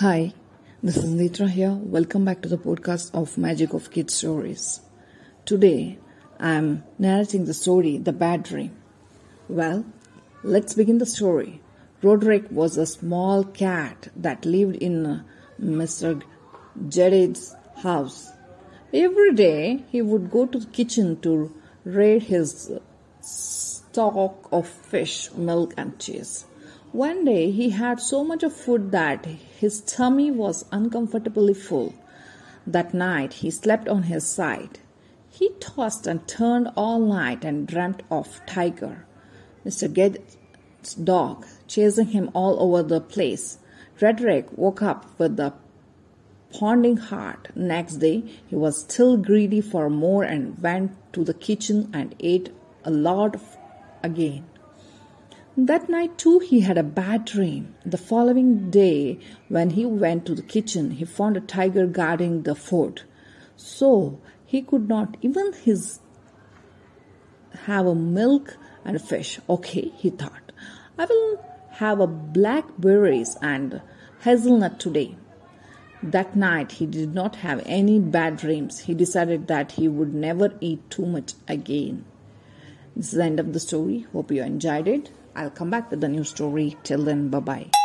Hi, this is Nitra here. Welcome back to the podcast of Magic of Kids Stories. Today, I'm narrating the story The Bad Dream. Well, let's begin the story. Roderick was a small cat that lived in uh, Mr. Jedid's house. Every day, he would go to the kitchen to raid his stock of fish, milk, and cheese. One day he had so much of food that his tummy was uncomfortably full. That night he slept on his side. He tossed and turned all night and dreamt of Tiger, Mr. Ged's dog, chasing him all over the place. Roderick woke up with a pounding heart. Next day he was still greedy for more and went to the kitchen and ate a lot again. That night, too, he had a bad dream. The following day, when he went to the kitchen, he found a tiger guarding the food. So he could not even his have a milk and fish. Okay, he thought. I will have a blackberries and hazelnut today. That night he did not have any bad dreams. He decided that he would never eat too much again. This is the end of the story. Hope you enjoyed it. I'll come back with a new story. Till then, bye bye.